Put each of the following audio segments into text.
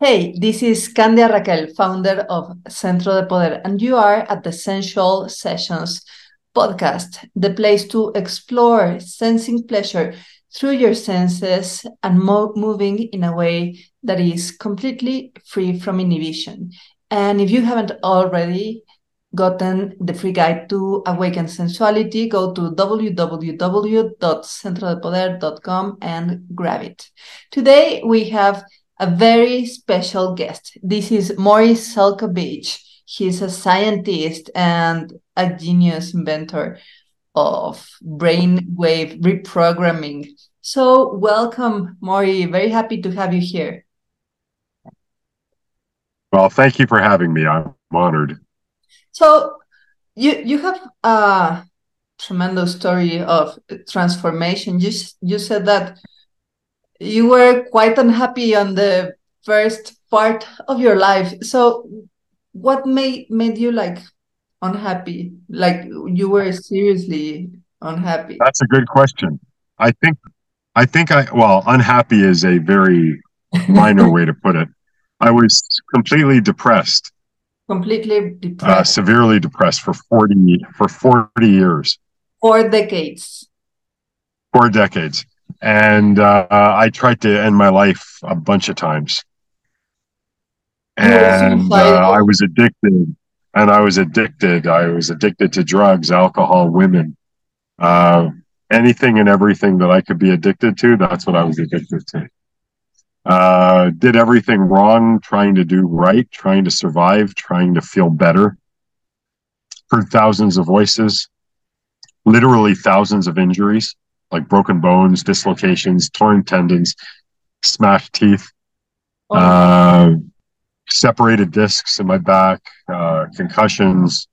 Hey, this is Candia Raquel, founder of Centro de Poder, and you are at the Sensual Sessions podcast, the place to explore sensing pleasure through your senses and mo- moving in a way that is completely free from inhibition. And if you haven't already gotten the free guide to awaken sensuality, go to www.centrodepoder.com and grab it. Today we have a very special guest. This is Maurice Zelcovitch. He's a scientist and a genius inventor of brainwave reprogramming. So, welcome, Morry. Very happy to have you here. Well, thank you for having me. I'm honored. So, you you have a tremendous story of transformation. You you said that you were quite unhappy on the first part of your life. So, what made made you like unhappy? Like you were seriously unhappy? That's a good question. I think I think I well, unhappy is a very minor way to put it. I was completely depressed. Completely Uh, depressed severely depressed for 40 for 40 years, for decades. four decades. And uh, I tried to end my life a bunch of times. And uh. I was addicted. And I was addicted. I was addicted to drugs, alcohol, women, uh, anything and everything that I could be addicted to. That's what I was addicted to. Uh, did everything wrong, trying to do right, trying to survive, trying to feel better. Heard thousands of voices, literally thousands of injuries, like broken bones, dislocations, torn tendons, smashed teeth, Oh, uh, separated discs in my back, uh, concussions.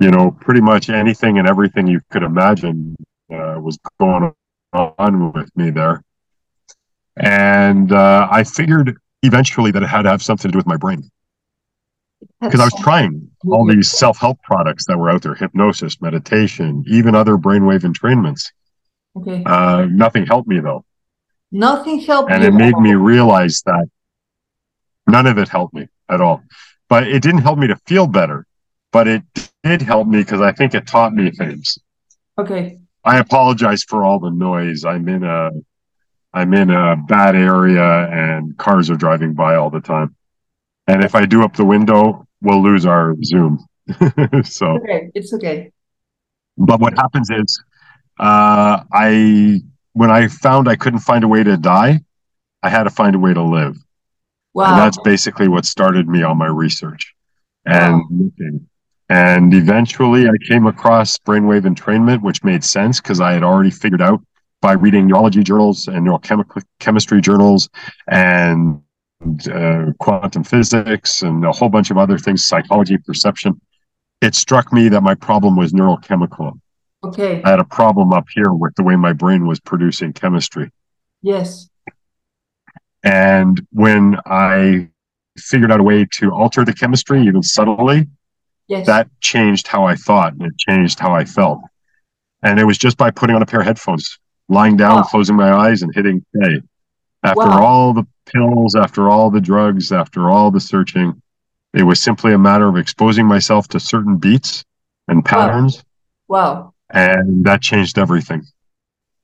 You know, pretty much anything and everything you could imagine uh, was going on with me there. And uh, I figured eventually that it had to have something to do with my brain because I was trying all these self help products that were out there hypnosis, meditation, even other brainwave entrainments. Okay. Uh, nothing helped me though. Nothing helped and it made me realize that none of it helped me at all but it didn't help me to feel better but it did help me because i think it taught me things Okay. i apologize for all the noise i'm in a i'm in a bad area and cars are driving by all the time and if i do up the window we'll lose our zoom so Okay. It's okay. but what happens is uh i when i found i couldn't find a way to die i had to find a way to live Wow. And that's basically what started me on my research and Wow. looking. And eventually I came across brainwave entrainment, which made sense because I had already figured out by reading neurology journals and neurochemical chemistry journals and uh, quantum physics and a whole bunch of other things, psychology, perception. It struck me that my problem was neurochemical. Okay. I had a problem up here with the way my brain was producing chemistry. Yes. And when I figured out a way to alter the chemistry, even subtly, Yes. that changed how I thought and it changed how I felt. And it was just by putting on a pair of headphones, lying down, Wow. closing my eyes, and hitting play. After Wow. all the pills, after all the drugs, after all the searching, it was simply a matter of exposing myself to certain beats and patterns. wow. And that changed everything.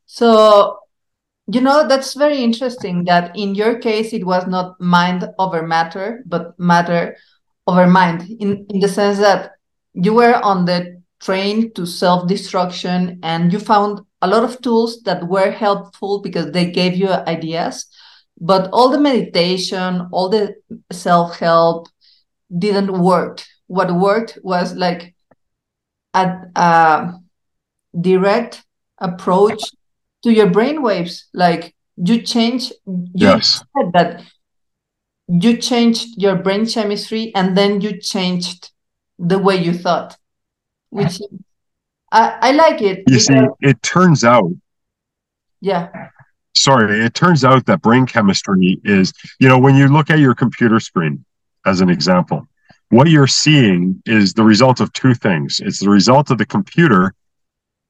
So, you know, that's very interesting that in your case, it was not mind over matter, but matter over mind, in, in the sense that you were on the train to self destruction and you found a lot of tools that were helpful because they gave you ideas. But all the meditation, all the self help didn't work. What worked was like at a direct approach to your brain waves like you change you Yes. said that you changed your brain chemistry and then you changed the way you thought which i, I like it You see, it turns out yeah sorry, it turns out that brain chemistry is, you know, when you look at your computer screen, as an example, what you're seeing is the result of two things. It's the result of the computer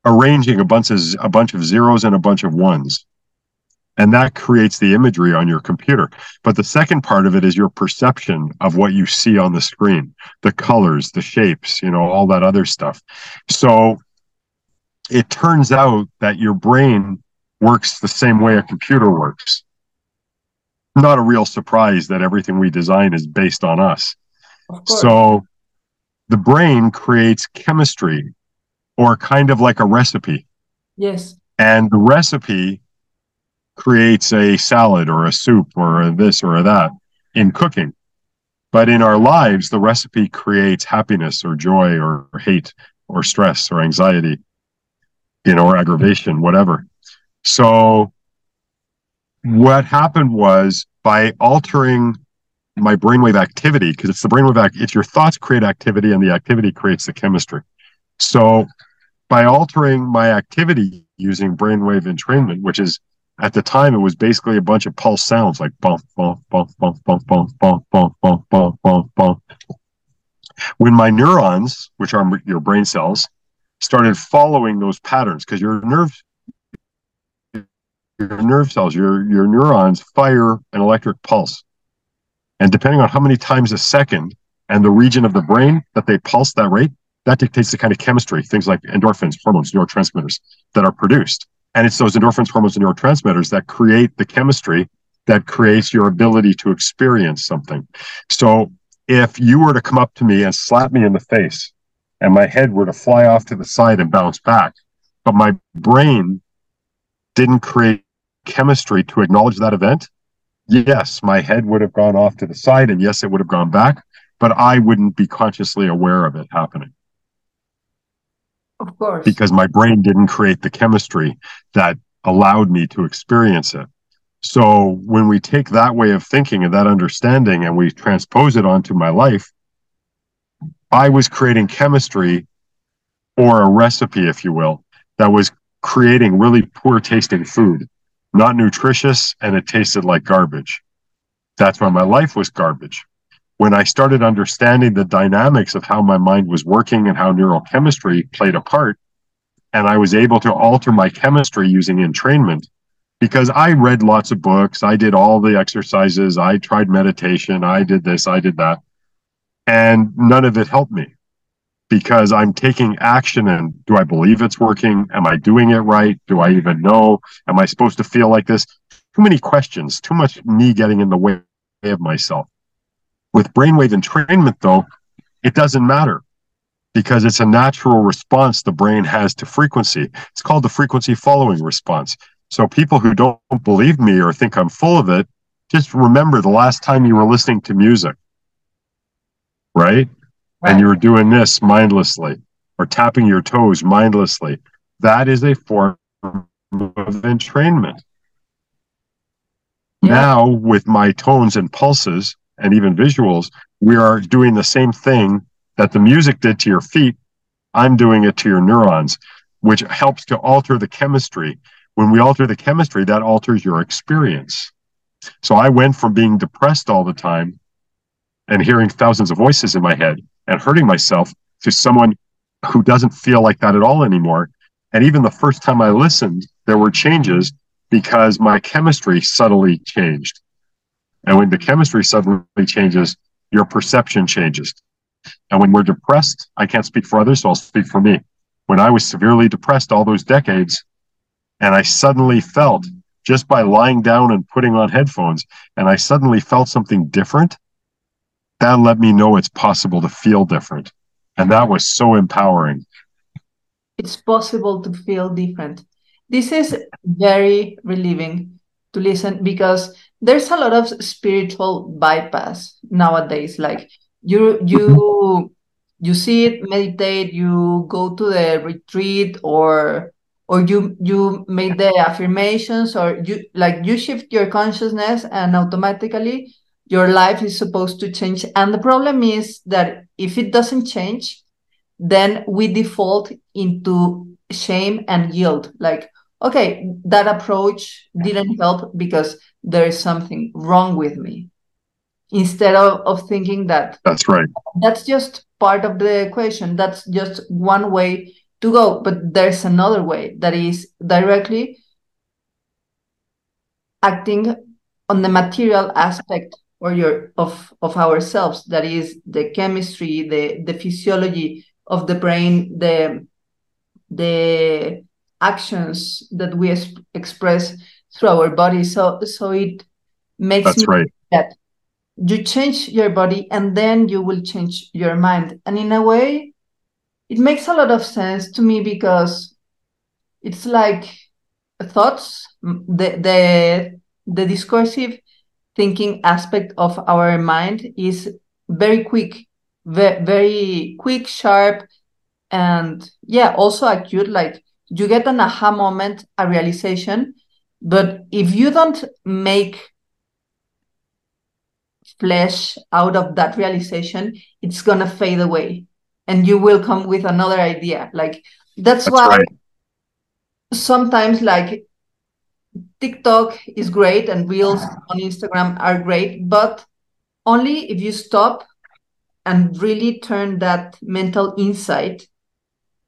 arranging a bunch of a bunch of zeros and a bunch of ones. And that creates the imagery on your computer. But the second part of it is your perception of what you see on the screen, the colors, the shapes, you know, all that other stuff. So it turns out that your brain works the same way a computer works. Not a real surprise that everything we design is based on us. So the brain creates chemistry or kind of like a recipe. Yes. And the recipe creates a salad or a soup or a this or a that in cooking. But in our lives, the recipe creates happiness or joy or hate or stress or anxiety, you know, or aggravation, whatever. So what happened was by altering my brainwave activity, because it's the brainwave act, it's your thoughts create activity and the activity creates the chemistry. So by altering my activity using brainwave entrainment, which is at the time it was basically a bunch of pulse sounds like bump, bump, bump, bump, bump, bump, bump, bump, bump, bump, bump, bump. When my neurons, which are your brain cells, started following those patterns, because your nerves your nerve cells, your your neurons fire an electric pulse. And depending on how many times a second and the region of the brain that they pulse that rate, that dictates the kind of chemistry, things like endorphins, hormones, neurotransmitters that are produced. And it's those endorphins, hormones, and neurotransmitters that create the chemistry that creates your ability to experience something. So if you were to come up to me and slap me in the face and my head were to fly off to the side and bounce back, but my brain didn't create chemistry to acknowledge that event, yes, my head would have gone off to the side and yes, it would have gone back, but I wouldn't be consciously aware of it happening. Of course. Because my brain didn't create the chemistry that allowed me to experience it. So when we take that way of thinking and that understanding and we transpose it onto my life, I was creating chemistry or a recipe, if you will, that was creating really poor tasting food, not nutritious, and it tasted like garbage. That's why my life was garbage. When I started understanding the dynamics of how my mind was working and how neurochemistry played a part, and I was able to alter my chemistry using entrainment, because I read lots of books, I did all the exercises, I tried meditation, I did this, I did that, and none of it helped me because I'm taking action and do I believe it's working? Am I doing it right? Do I even know? Am I supposed to feel like this? Too many questions, too much me getting in the way of myself. With brainwave entrainment, though, it doesn't matter because it's a natural response the brain has to frequency. It's called the frequency following response. So people who don't believe me or think I'm full of it, just remember the last time you were listening to music, right? and you were doing this mindlessly or tapping your toes mindlessly, that is a form of entrainment. Yeah. Now, with my tones and pulses and even visuals, we are doing the same thing that the music did to your feet. I'm doing it to your neurons, which helps to alter the chemistry. When we alter the chemistry, that alters your experience. So I went from being depressed all the time and hearing thousands of voices in my head and hurting myself to someone who doesn't feel like that at all anymore. And even the first time I listened, there were changes because my chemistry subtly changed. And when the chemistry suddenly changes, your perception changes. And when we're depressed, I can't speak for others, so I'll speak for me. When I was severely depressed all those decades, and I suddenly felt just by lying down and putting on headphones, and I suddenly felt something different, that let me know it's possible to feel different. And that was so empowering. It's possible to feel different. This is very relieving to listen because there's a lot of spiritual bypass nowadays. Like you you mm-hmm. you see it, meditate, you go to the retreat or or you you make the affirmations or you like you shift your consciousness and automatically your life is supposed to change. And the problem is that if it doesn't change, then we default into shame and guilt. Like, okay, that approach didn't help because there is something wrong with me. Instead of, of thinking that that's right. That's just part of the equation. That's just one way to go. But there's another way that is directly acting on the material aspect or your of of ourselves that is the chemistry the the physiology of the brain the the actions that we express through our body. So so it makes That's me right. that you change your body and then you will change your mind. And in a way it makes a lot of sense to me because it's like thoughts the the the discursive thinking aspect of our mind is very quick very, very quick sharp and yeah also acute. Like you get an aha moment a realization but if you don't make flesh out of that realization it's gonna fade away and you will come with another idea like that's, that's why right. sometimes like tiktok is great and reels on instagram are great but only if you stop and really turn that mental insight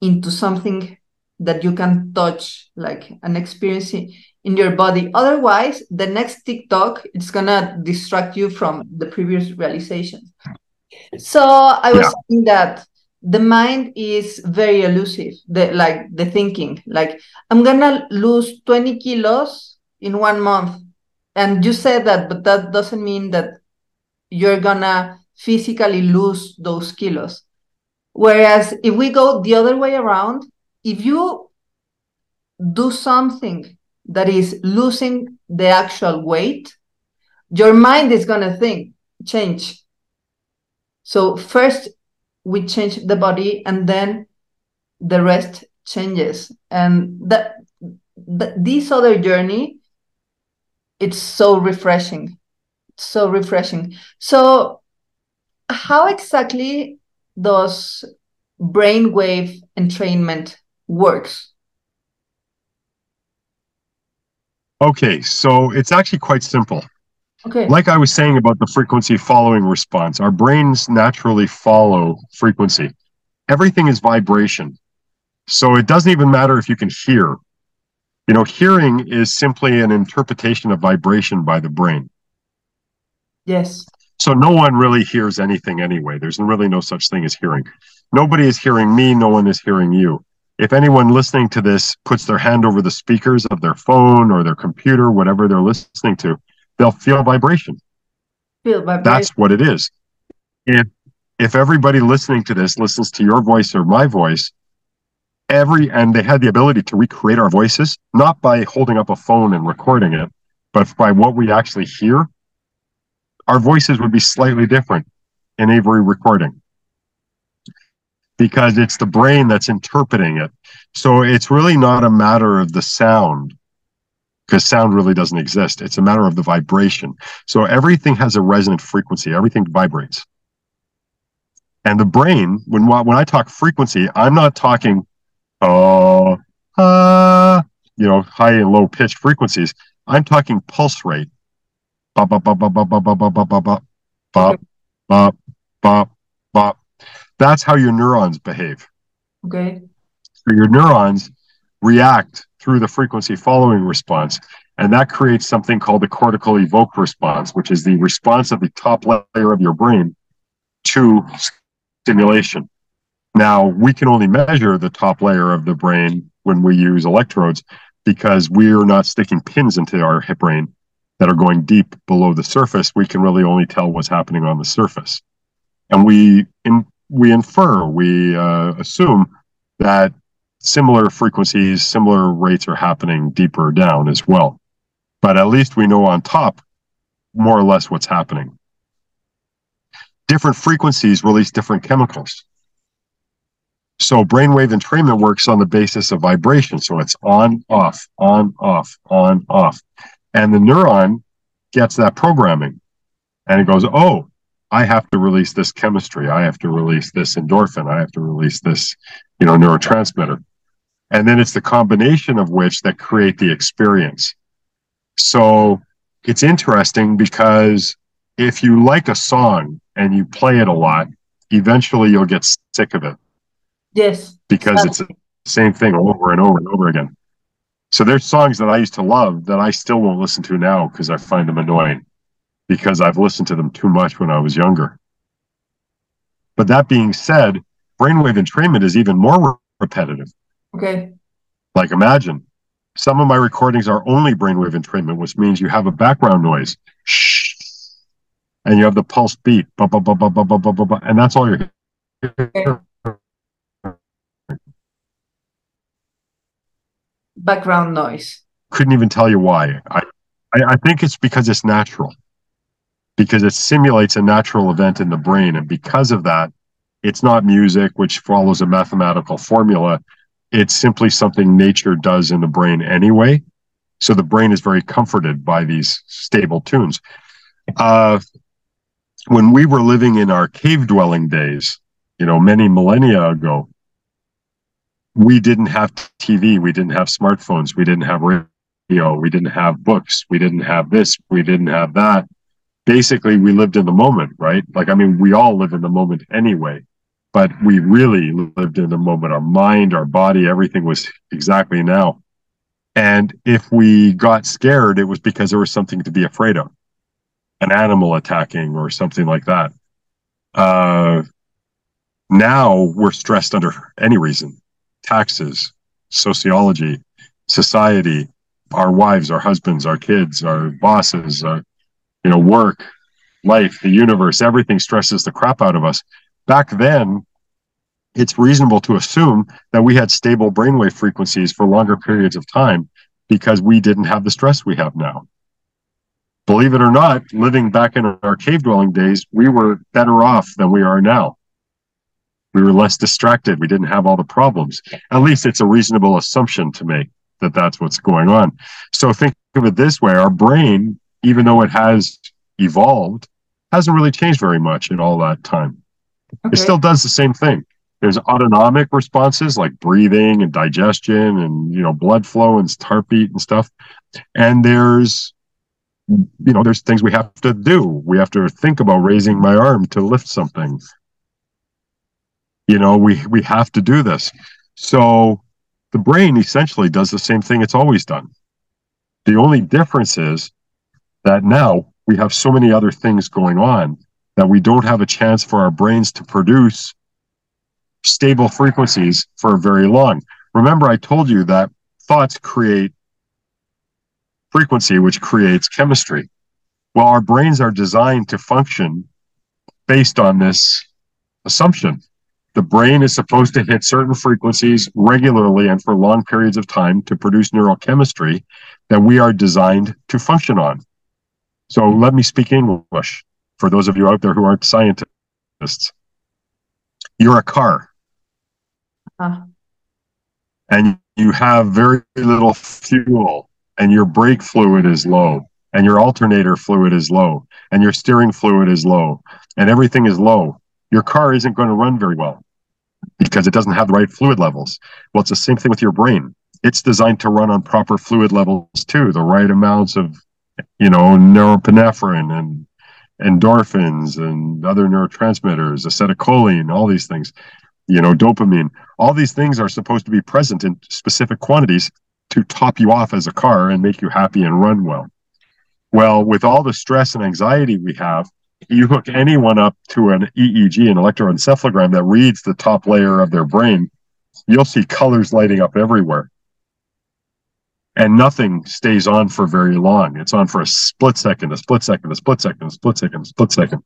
into something that you can touch like an experience in your body. Otherwise the next tiktok it's gonna distract you from the previous realizations. So i was yeah. saying that the mind is very elusive the like the thinking. Like i'm gonna lose 20 kilos in one month. And you said that but that doesn't mean that you're gonna physically lose those kilos. Whereas if we go the other way around if you do something that is losing the actual weight your mind is going to think change. So first we change the body and then the rest changes. And that, that this other journey it's so refreshing. So refreshing. So how exactly does brainwave entrainment works okay so it's actually quite simple Okay. Like I was saying about the frequency following response, our brains naturally follow frequency. Everything is vibration. So it doesn't even matter if you can hear. You know, hearing is simply an interpretation of vibration by the brain. Yes. So no one really hears anything anyway. There's really no such thing as hearing. Nobody is hearing me, no one is hearing you. If anyone listening to this puts their hand over the speakers of their phone or their computer, whatever they're listening to, they'll feel vibration. Feel vibration. That's what it is. If if everybody listening to this listens to your voice or my voice, every and they had the ability to recreate our voices, not by holding up a phone and recording it, but by what we actually hear, our voices would be slightly different in every recording because it's the brain that's interpreting it. So it's really not a matter of the sound because sound really doesn't exist. It's a matter of the vibration. So everything has a resonant frequency. Everything vibrates. And the brain, when when I talk frequency, I'm not talking, uh, uh, you know, high and low pitched frequencies. I'm talking pulse rate. Bop, bop, bop, bop, bop, bop, bop, bop, bop, bop, bop, bop, bop, bop. That's how your neurons behave. Okay. So your neurons react through the frequency following response. And that creates something called the cortical evoke response, which is the response of the top layer of your brain to stimulation. Now, we can only measure the top layer of the brain when we use electrodes because we're not sticking pins into our hip brain that are going deep below the surface. We can really only tell what's happening on the surface. And we, in, we infer, we uh, assume that similar frequencies, similar rates are happening deeper down as well. But at least we know on top more or less what's happening. Different frequencies release different chemicals. So brainwave entrainment works on the basis of vibration. So it's on, off, on, off, on, off. And the neuron gets that programming and it goes, oh, I have to release this chemistry. I have to release this endorphin. I have to release this, you know, neurotransmitter. And then it's the combination of which that create the experience. So it's interesting because if you like a song and you play it a lot eventually you'll get sick of it. Yes. Because it's the same thing over and over and over again. So there's songs that I used to love that I still won't listen to now because I find them annoying because I've listened to them too much when I was younger. But that being said, brainwave entrainment is even more repetitive. Okay. Like imagine some of my recordings are only brainwave entrainment, which means you have a background noise. Shh. And you have the pulse beat, bah, bah, bah, bah, bah, bah, bah, bah, bah, and that's all you're okay. Background noise. Couldn't even tell you why. I, I, I think it's because it's natural, because it simulates a natural event in the brain. And because of that, it's not music, which follows a mathematical formula. It's simply something nature does in the brain anyway. So the brain is very comforted by these stable tunes. Uh, when we were living in our cave dwelling days, you know, many millennia ago, we didn't have TV, we didn't have smartphones, we didn't have radio, we didn't have books, we didn't have this, we didn't have that. Basically, we lived in the moment, right? Like, I mean, we all live in the moment anyway, but we really lived in the moment. Our mind, our body, everything was exactly now. And if we got scared, it was because there was something to be afraid of an animal attacking or something like that. Uh, now we're stressed under any reason taxes, sociology, society, our wives, our husbands, our kids, our bosses, our, you know, work, life, the universe, everything stresses the crap out of us. Back then, it's reasonable to assume that we had stable brainwave frequencies for longer periods of time because we didn't have the stress we have now. Believe it or not, living back in our cave dwelling days, we were better off than we are now we were less distracted. We didn't have all the problems. At least it's a reasonable assumption to make that that's what's going on. So think of it this way our brain, even though it has evolved, hasn't really changed very much in all that time. Okay. It still does the same thing. There's autonomic responses like breathing and digestion and you know blood flow and heartbeat and stuff. And there's you know there's things we have to do. We have to think about raising my arm to lift something you know we we have to do this so the brain essentially does the same thing it's always done the only difference is that now we have so many other things going on that we don't have a chance for our brains to produce stable frequencies for very long. Remember i told you that thoughts create frequency which creates chemistry. Well our brains are designed to function based on this assumption. The brain is supposed to hit certain frequencies regularly and for long periods of time to produce neurochemistry that we are designed to function on. So let me speak English for those of you out there who aren't scientists. You're a car. Uh. And you have very little fuel, and your brake fluid is low, and your alternator fluid is low, and your steering fluid is low, and everything is low your car isn't going to run very well because it doesn't have the right fluid levels. Well, it's the same thing with your brain. It's designed to run on proper fluid levels too, the right amounts of, you know, norepinephrine and endorphins and other neurotransmitters, acetylcholine, all these things, you know, dopamine. All these things are supposed to be present in specific quantities to top you off as a car and make you happy and run well. Well, with all the stress and anxiety we have, you hook anyone up to an EEG, an electroencephalogram that reads the top layer of their brain, you'll see colors lighting up everywhere. And nothing stays on for very long. It's on for a split second, a split second, a split second, a split second, a split second,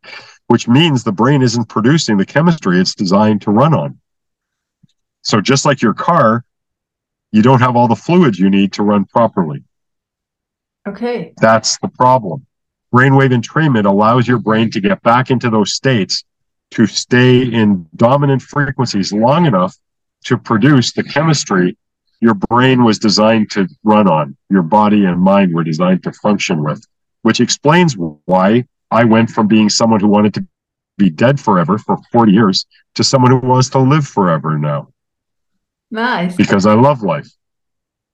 which means the brain isn't producing the chemistry it's designed to run on. So just like your car, you don't have all the fluids you need to run properly. Okay. That's the problem brainwave entrainment allows your brain to get back into those states to stay in dominant frequencies long enough to produce the chemistry your brain was designed to run on, your body and mind were designed to function with, which explains why I went from being someone who wanted to be dead forever for 40 years to someone who wants to live forever now. Nice. Because I love life.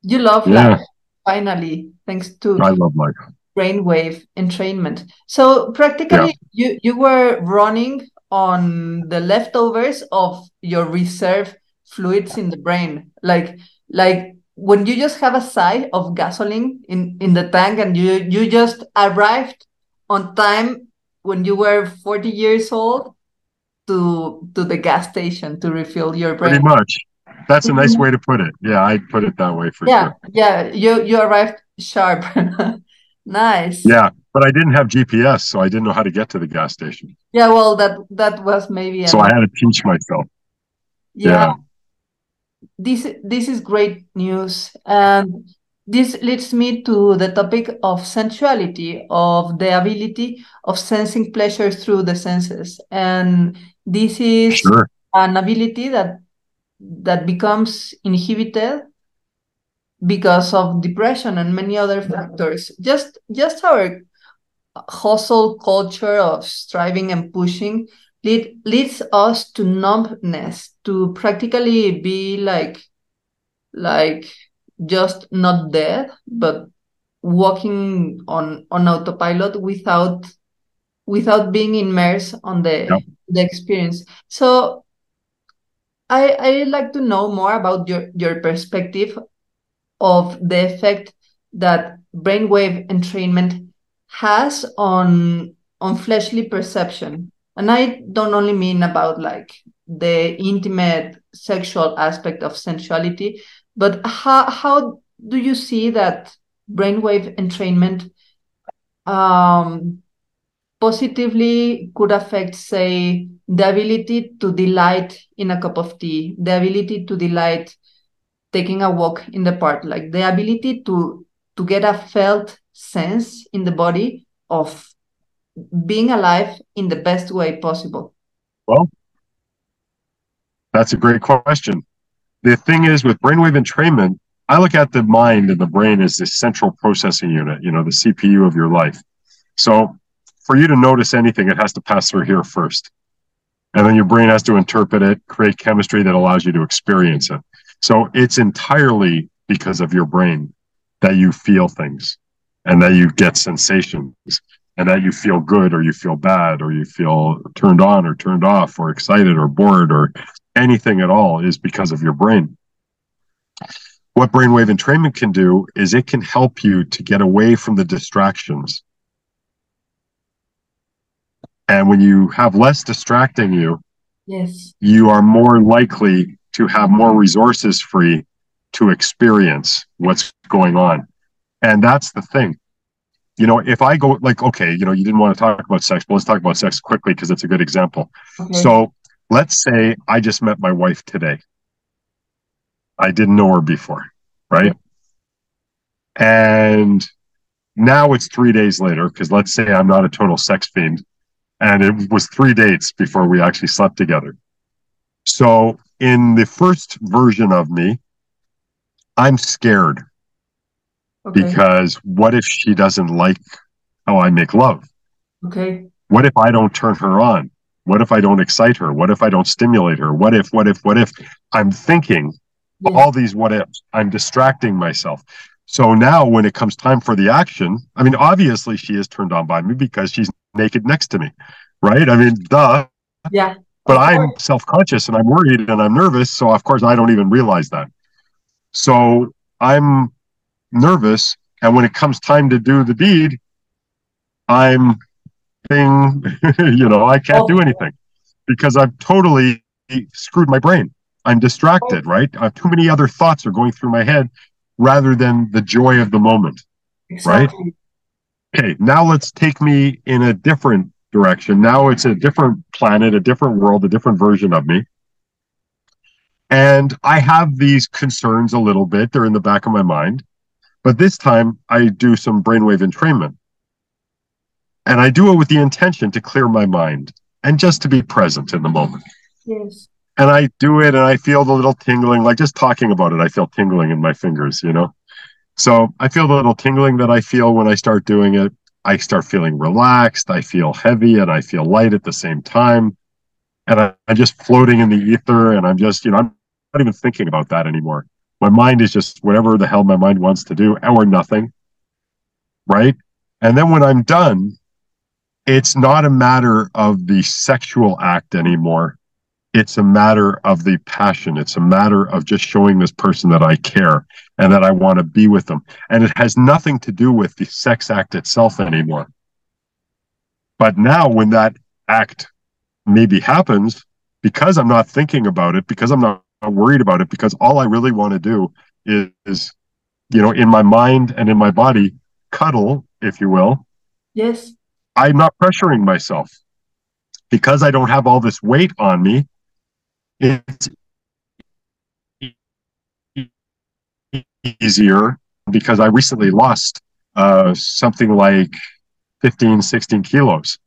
You love yeah. life, finally, thanks to I love life brainwave entrainment. So practically, yeah. you you were running on the leftovers of your reserve fluids in the brain, like like when you just have a side of gasoline in in the tank and you you just arrived on time when you were 40 years old to to the gas station to refill your brain. Pretty much. That's a mm-hmm. nice way to put it. Yeah i'd put it that way for yeah sure. yeah you you arrived sharp. Nice. Yeah but i didn't have gps so i didn't know how to get to the gas station. Yeah well that that was maybe so i had to teach myself. Yeah. yeah this this is great news. And this leads me to the topic of sensuality of the ability of sensing pleasure through the senses. And this is sure. an ability that that becomes inhibited because of depression and many other factors. Just just our hustle culture of striving and pushing lead, leads us to numbness to practically be like like just not dead but walking on on autopilot without without being immersed on the yep. the experience so i i like to know more about your your perspective of the effect that brainwave entrainment has on on fleshly perception and i don't only mean about like the intimate sexual aspect of sensuality but how how do you see that brainwave entrainment um, positively could affect, say, the ability to delight in a cup of tea, the ability to delight taking a walk in the park, like the ability to to get a felt sense in the body of being alive in the best way possible? Well, that's a great question the thing is with brainwave entrainment, I look at the mind and the brain as the central processing unit, you know, the CPU of your life. So for you to notice anything, it has to pass through here first. And then your brain has to interpret it, create chemistry that allows you to experience it. So it's entirely because of your brain that you feel things and that you get sensations and that you feel good or you feel bad or you feel turned on or turned off or excited or bored or anything at all is because of your brain. What brainwave entrainment can do is it can help you to get away from the distractions. And when you have less distracting you, yes, you are more likely to have more resources free to experience what's going on. And that's the thing. You know, if I go like, okay, you know, you didn't want to talk about sex, but let's talk about sex quickly because it's a good example. Okay. So let's say I just met my wife today. I didn't know her before, right? And now it's three days later, because let's say I'm not a total sex fiend, and it was three dates before we actually slept together. So, in the first version of me, I'm scared okay. because what if she doesn't like how I make love? Okay. What if I don't turn her on? What if I don't excite her? What if I don't stimulate her? What if, what if, what if? I'm thinking yeah. all these what ifs. I'm distracting myself. So now when it comes time for the action, I mean, obviously she is turned on by me because she's naked next to me, right? I mean, duh. Yeah. But I'm self conscious and I'm worried and I'm nervous. So, of course, I don't even realize that. So I'm nervous. And when it comes time to do the deed, I'm thing, you know, I can't do anything because I've totally screwed my brain. I'm distracted, right? Uh, too many other thoughts are going through my head rather than the joy of the moment, exactly. right? Okay, now let's take me in a different direction. Now it's a different planet, a different world, a different version of me. And I have these concerns a little bit. They're in the back of my mind. But this time I do some brainwave entrainment. And I do it with the intention to clear my mind and just to be present in the moment. Yes. And I do it and I feel the little tingling, like just talking about it, I feel tingling in my fingers, you know? So I feel the little tingling that I feel when I start doing it. I start feeling relaxed. I feel heavy and I feel light at the same time. And I, am just floating in the ether and I'm just, you know, I'm not even thinking about that anymore. My mind is just whatever the hell my mind wants to do or nothing. Right. And then when I'm done, it's not a matter of the sexual act anymore. It's a matter of the passion. It's a matter of just showing this person that I care and that I want to be with them. And it has nothing to do with the sex act itself anymore. But now, when that act maybe happens, because I'm not thinking about it, because I'm not worried about it, because all I really want to do is, is, you know, in my mind and in my body, cuddle, if you will. Yes. I'm not pressuring myself because I don't have all this weight on me. It's easier because I recently lost uh, something like 15, 16 kilos.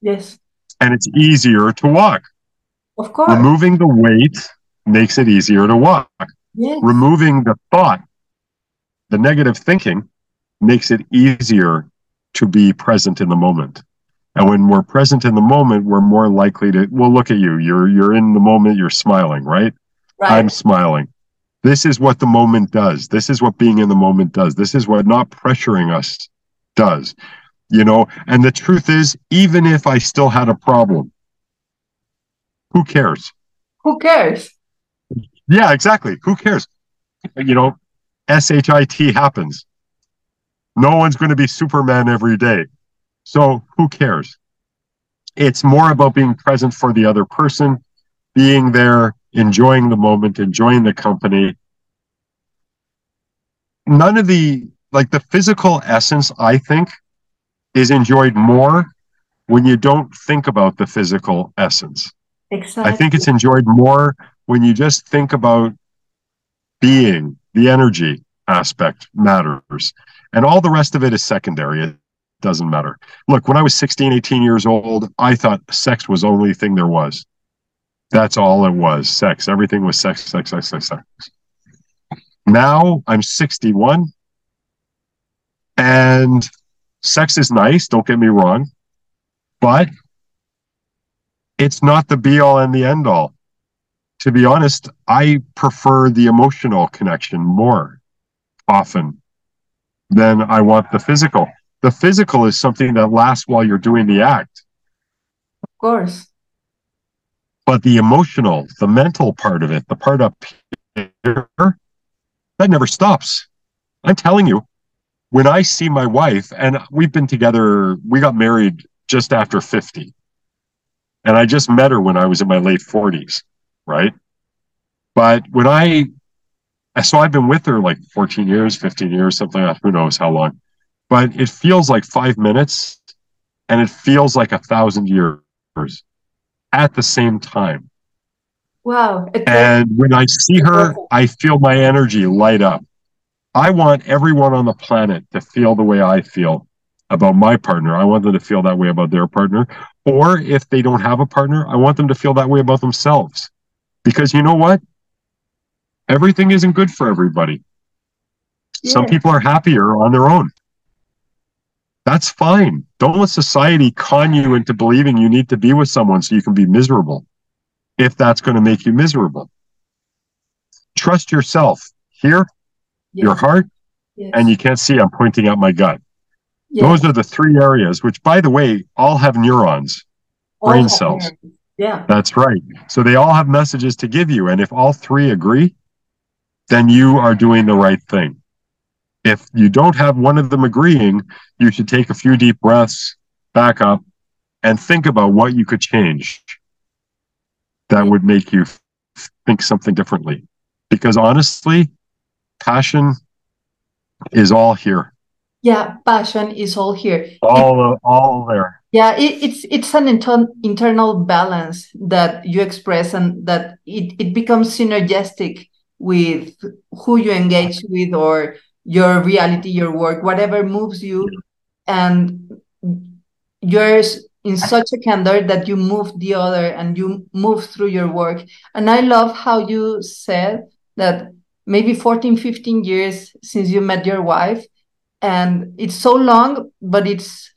Yes. And it's easier to walk. Of course. Removing the weight makes it easier to walk. Yes. Removing the thought, the negative thinking, makes it easier to be present in the moment. And when we're present in the moment, we're more likely to well look at you. You're you're in the moment, you're smiling, right? Right. I'm smiling. This is what the moment does. This is what being in the moment does. This is what not pressuring us does. You know, and the truth is, even if I still had a problem, who cares? Who cares? Yeah, exactly. Who cares? You know, SHIT happens. No one's going to be Superman every day. So who cares? It's more about being present for the other person, being there, enjoying the moment, enjoying the company. None of the, like the physical essence, I think, is enjoyed more when you don't think about the physical essence. Exactly. I think it's enjoyed more when you just think about being, the energy aspect matters. And all the rest of it is secondary. It doesn't matter. Look, when I was 16, 18 years old, I thought sex was the only thing there was. That's all it was sex. Everything was sex, sex, sex, sex, sex. Now I'm 61 and sex is nice, don't get me wrong, but it's not the be all and the end all. To be honest, I prefer the emotional connection more often than I want the physical. The physical is something that lasts while you're doing the act. Of course. But the emotional, the mental part of it, the part up here, that never stops. I'm telling you, when I see my wife, and we've been together, we got married just after 50. And I just met her when I was in my late 40s, right? But when I, so I've been with her like 14 years, 15 years, something like that, who knows how long. But it feels like five minutes and it feels like a thousand years at the same time. Wow. And when I see her, I feel my energy light up. I want everyone on the planet to feel the way I feel about my partner. I want them to feel that way about their partner. Or if they don't have a partner, I want them to feel that way about themselves. Because you know what? Everything isn't good for everybody. Yeah. Some people are happier on their own. That's fine. Don't let society con you into believing you need to be with someone so you can be miserable if that's going to make you miserable. Trust yourself here, yes. your heart, yes. and you can't see I'm pointing out my gut. Yes. Those are the three areas, which, by the way, all have neurons, all brain cells. Neurons. Yeah. That's right. So they all have messages to give you. And if all three agree, then you are doing the right thing. If you don't have one of them agreeing, you should take a few deep breaths, back up, and think about what you could change that would make you think something differently. Because honestly, passion is all here. Yeah, passion is all here. All, it, all there. Yeah, it, it's it's an inter- internal balance that you express, and that it, it becomes synergistic with who you engage with or your reality, your work, whatever moves you, and you're in such a candor that you move the other and you move through your work. And I love how you said that maybe 14, 15 years since you met your wife, and it's so long, but it's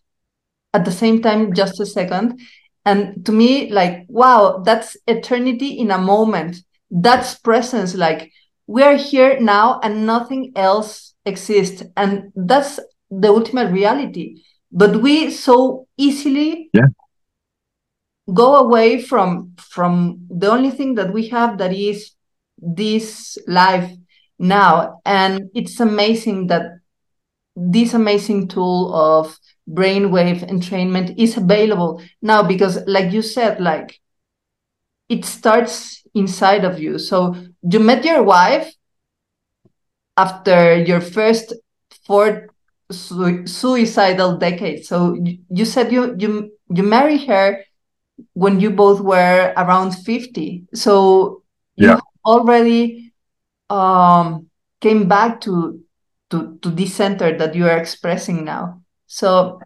at the same time just a second. And to me, like, wow, that's eternity in a moment. That's presence. Like, we are here now and nothing else exists and that's the ultimate reality but we so easily yeah go away from from the only thing that we have that is this life now and it's amazing that this amazing tool of brainwave entrainment is available now because like you said like it starts inside of you. So you met your wife after your first four su- suicidal decade so you, you said you you you marry her when you both were around 50 so Yeah. you already um came back to to to this center that you are expressing now. So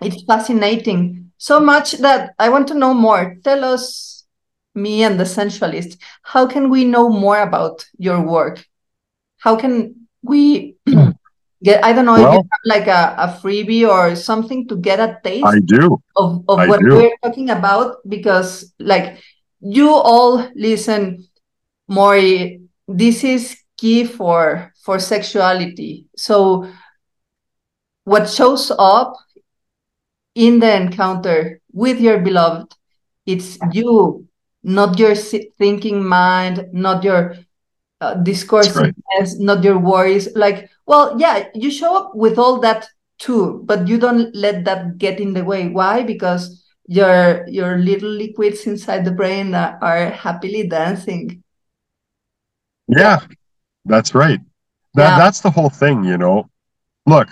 it's fascinating. So much that i want to know more. Tell us me and the sensualist how can we know more about your work? How can we get i don't know if you have like a, a freebie or something to get a taste I do. of, of I what do. we're talking about because like you all listen Morry this is key for for sexuality. So what shows up in the encounter with your beloved it's you not your thinking mind not your uh, discoursiveness not your worries. Like well yeah you show up with all that too but you don't let that get in the way. Why? Because your your little liquids inside the brain are, are happily dancing. Yeah, that's right. That Yeah. that's the whole thing, you know. Look,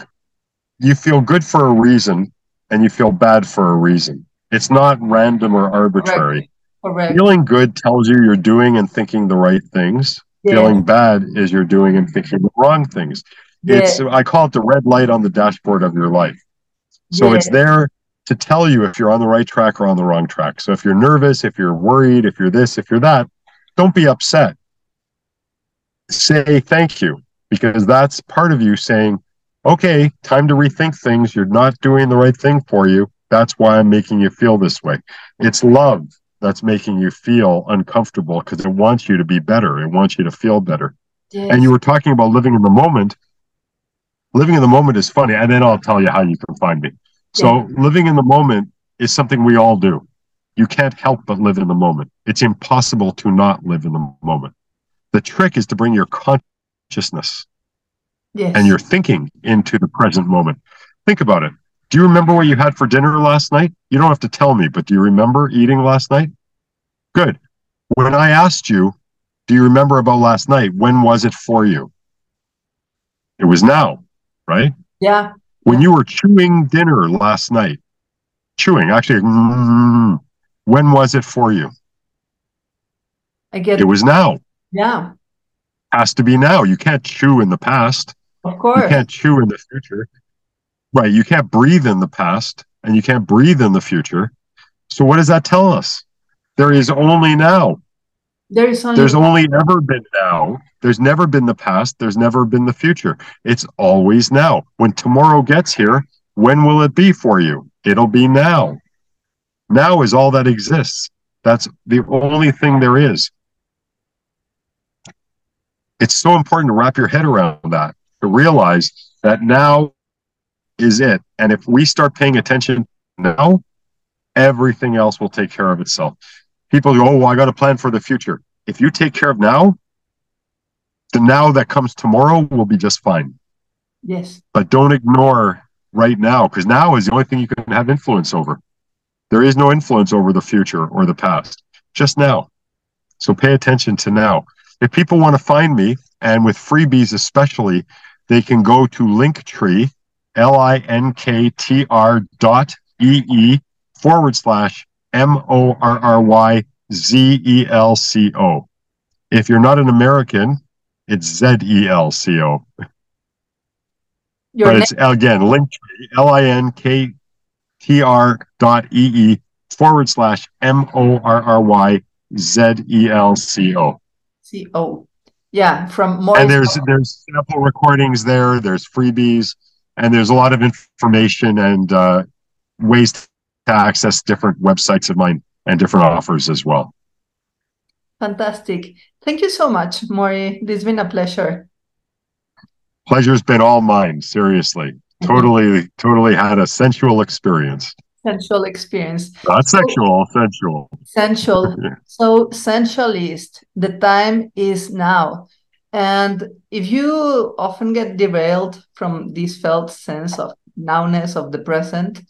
you feel good for a reason and you feel bad for a reason. It's not random or arbitrary. correct Feeling good tells you you're doing and thinking the right things. Yeah. Feeling bad is you're doing and thinking the wrong things. It's I call it the red light on the dashboard of your life. So Yeah. it's there to tell you if you're on the right track or on the wrong track. So if you're nervous, if you're worried, if you're this, if you're that, don't be upset. Say thank you because that's part of you saying, okay, time to rethink things. You're not doing the right thing for you. That's why I'm making you feel this way. It's love that's making you feel uncomfortable because it wants you to be better. It wants you to feel better. Yes. And you were talking about living in the moment. Living in the moment is funny, and then I'll tell you how you can find me. So, living in the moment is something we all do. You can't help but live in the moment. It's impossible to not live in the moment. The trick is to bring your consciousness yes. and your thinking into the present moment. Think about it. Do you remember what you had for dinner last night? You don't have to tell me, but do you remember eating last night? Good. When I asked you, do you remember about last night? When was it for you? It was now, right? yeah When you were chewing dinner last night, chewing, actually, mm, when was it for you? i get it. It was now. yeah Has to be now. You can't chew in the past. of course. You can't chew in the future. Right. You can't breathe in the past and you can't breathe in the future. So what does that tell us? There is only now. there is only There's only ever been now. There's never been the past. There's never been the future. It's always now. When tomorrow gets here, when will it be for you? It'll be now. Now is all that exists. That's the only thing there is. It's so important to wrap your head around that, to realize that now is it. And if we start paying attention now, everything else will take care of itself. People go, oh, well, I got to plan for the future. If you take care of now, the now that comes tomorrow will be just fine. yes But don't ignore right now because now is the only thing you can have influence over. There is no influence over the future or the past, just now. So pay attention to now. If people want to find me, and with freebies especially, they can go to Linktree, L I N K T R dot E E forward slash M O R R Y Z E L C O. If you're not an American, it's Z E L C O. But it's again Linktree, L I N K T R dot E E forward slash M O R R Y Z E L C O. co yeah from Morris And there's there's sample recordings there, there's freebies, and there's a lot of information and uh, ways to access different websites of mine and different offers as well. fantastic thank you so much Morry this has been a pleasure Pleasure's been all mine, seriously. Totally, totally had a sensual experience. Sensual experience. Not sexual, so, sensual. Sensual. so sensualist, the time is now. And if you often get derailed from this felt sense of nowness of the present,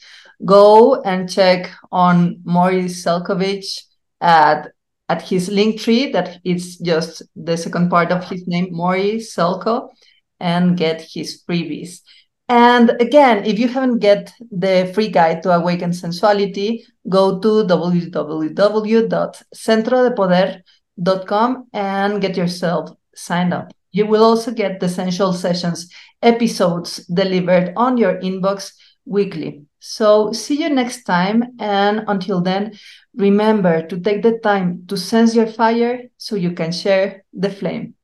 go and check on Maurice Zelcovitch at at his link tree that it's just the second part of his name, Maurice Zelco, and get his freebies. And again, if you haven't get the free guide to awaken sensuality, go to www.centrodepoder.com and get yourself signed up. You will also get the Sensual Sessions episodes delivered on your inbox weekly. So, see you next time. And until then, remember to take the time to sense your fire so you can share the flame.